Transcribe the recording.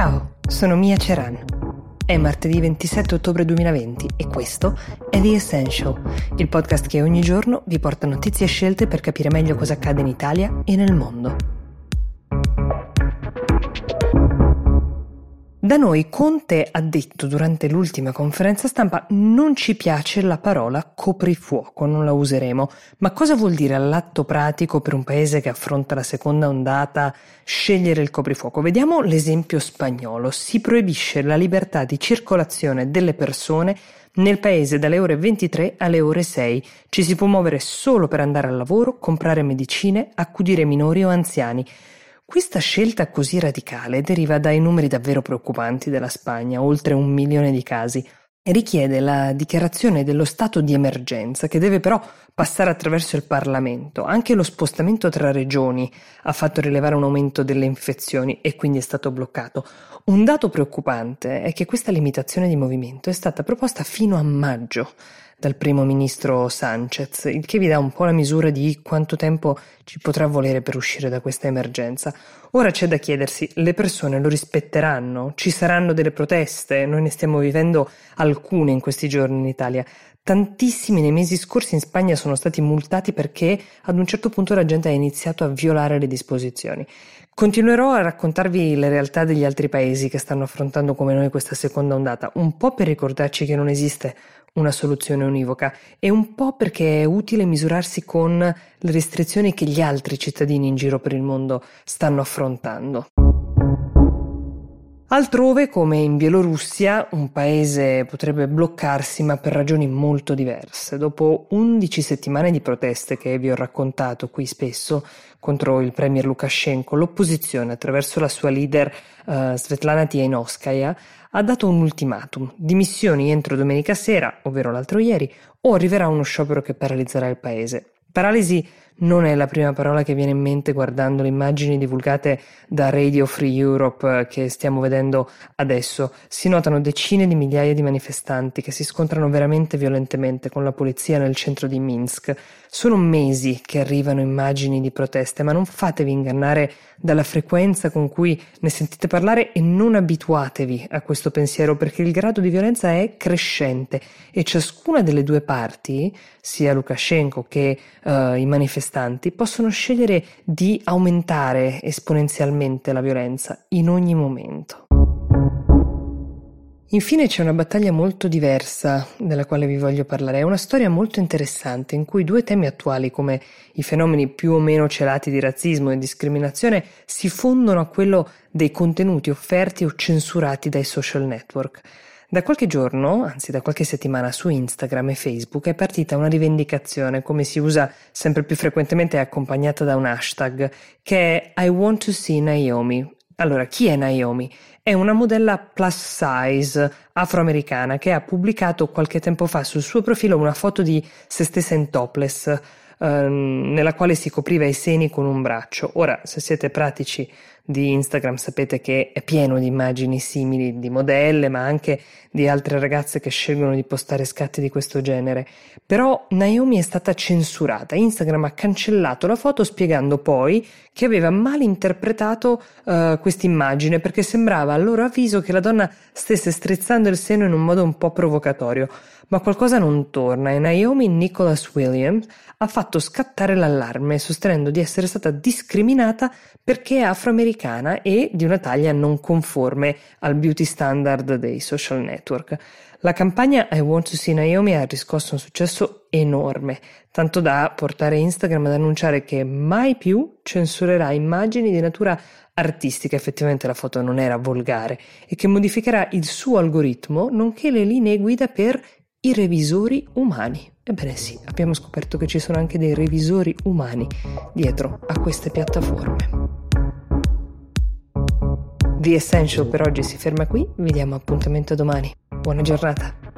Ciao, sono Mia Ceran. È martedì 27 ottobre 2020 e questo è The Essential, il podcast che ogni giorno vi porta notizie scelte per capire meglio cosa accade in Italia e nel mondo. Da noi Conte ha detto durante l'ultima conferenza stampa non ci piace la parola coprifuoco, non la useremo. Ma cosa vuol dire all'atto pratico per un paese che affronta la seconda ondata scegliere il coprifuoco? Vediamo l'esempio spagnolo. Si proibisce la libertà di circolazione delle persone nel paese dalle ore 23 alle ore 6 ci si può muovere solo per andare al lavoro, comprare medicine, accudire minori o anziani. Questa scelta così radicale deriva dai numeri davvero preoccupanti della Spagna, oltre un milione di casi, e richiede la dichiarazione dello stato di emergenza, che deve però passare attraverso il Parlamento. Anche lo spostamento tra regioni ha fatto rilevare un aumento delle infezioni e quindi è stato bloccato. Un dato preoccupante è che questa limitazione di movimento è stata proposta fino a maggio dal primo ministro Sanchez, il che vi dà un po' la misura di quanto tempo ci potrà volere per uscire da questa emergenza. Ora c'è da chiedersi, le persone lo rispetteranno? Ci saranno delle proteste? Noi ne stiamo vivendo alcune in questi giorni in Italia. Tantissimi nei mesi scorsi in Spagna sono stati multati perché ad un certo punto la gente ha iniziato a violare le disposizioni. Continuerò a raccontarvi le realtà degli altri paesi che stanno affrontando come noi questa seconda ondata, un po' per ricordarci che non esiste una soluzione univoca e un po' perché è utile misurarsi con le restrizioni che gli altri cittadini in giro per il mondo stanno affrontando. Altrove, come in Bielorussia, un paese potrebbe bloccarsi ma per ragioni molto diverse. Dopo 11 settimane di proteste che vi ho raccontato qui spesso contro il premier Lukashenko, l'opposizione, attraverso la sua leader uh, Svetlana Tianovskaya, ha dato un ultimatum, dimissioni entro domenica sera, ovvero l'altro ieri, o arriverà uno sciopero che paralizzerà il paese. Paralisi non è la prima parola che viene in mente guardando le immagini divulgate da Radio Free Europe che stiamo vedendo adesso. Si notano decine di migliaia di manifestanti che si scontrano veramente violentemente con la polizia nel centro di Minsk. Sono mesi che arrivano immagini di proteste, ma non fatevi ingannare dalla frequenza con cui ne sentite parlare e non abituatevi a questo pensiero perché il grado di violenza è crescente e ciascuna delle due parti, sia Lukashenko che uh, i manifestanti, possono scegliere di aumentare esponenzialmente la violenza in ogni momento. Infine c'è una battaglia molto diversa della quale vi voglio parlare, è una storia molto interessante in cui due temi attuali come i fenomeni più o meno celati di razzismo e discriminazione si fondono a quello dei contenuti offerti o censurati dai social network. Da qualche giorno, anzi da qualche settimana su Instagram e Facebook è partita una rivendicazione, come si usa sempre più frequentemente è accompagnata da un hashtag, che è I want to see Naomi, allora, chi è Naomi? È una modella plus size afroamericana che ha pubblicato qualche tempo fa sul suo profilo una foto di se stessa in topless, ehm, nella quale si copriva i seni con un braccio. Ora, se siete pratici di Instagram sapete che è pieno di immagini simili di modelle, ma anche di altre ragazze che scelgono di postare scatti di questo genere. Però Naomi è stata censurata. Instagram ha cancellato la foto spiegando poi che aveva mal interpretato uh, questa immagine perché sembrava a loro avviso che la donna stesse strizzando il seno in un modo un po' provocatorio. Ma qualcosa non torna e Naomi Nicholas Williams ha fatto scattare l'allarme sostenendo di essere stata discriminata perché è afroamericana e di una taglia non conforme al beauty standard dei social network. La campagna I Want to See Naomi ha riscosso un successo enorme, tanto da portare Instagram ad annunciare che mai più censurerà immagini di natura artistica, effettivamente la foto non era volgare, e che modificherà il suo algoritmo, nonché le linee guida per i revisori umani. Ebbene sì, abbiamo scoperto che ci sono anche dei revisori umani dietro a queste piattaforme. The Essential per oggi si ferma qui, vi diamo appuntamento domani. Buona giornata.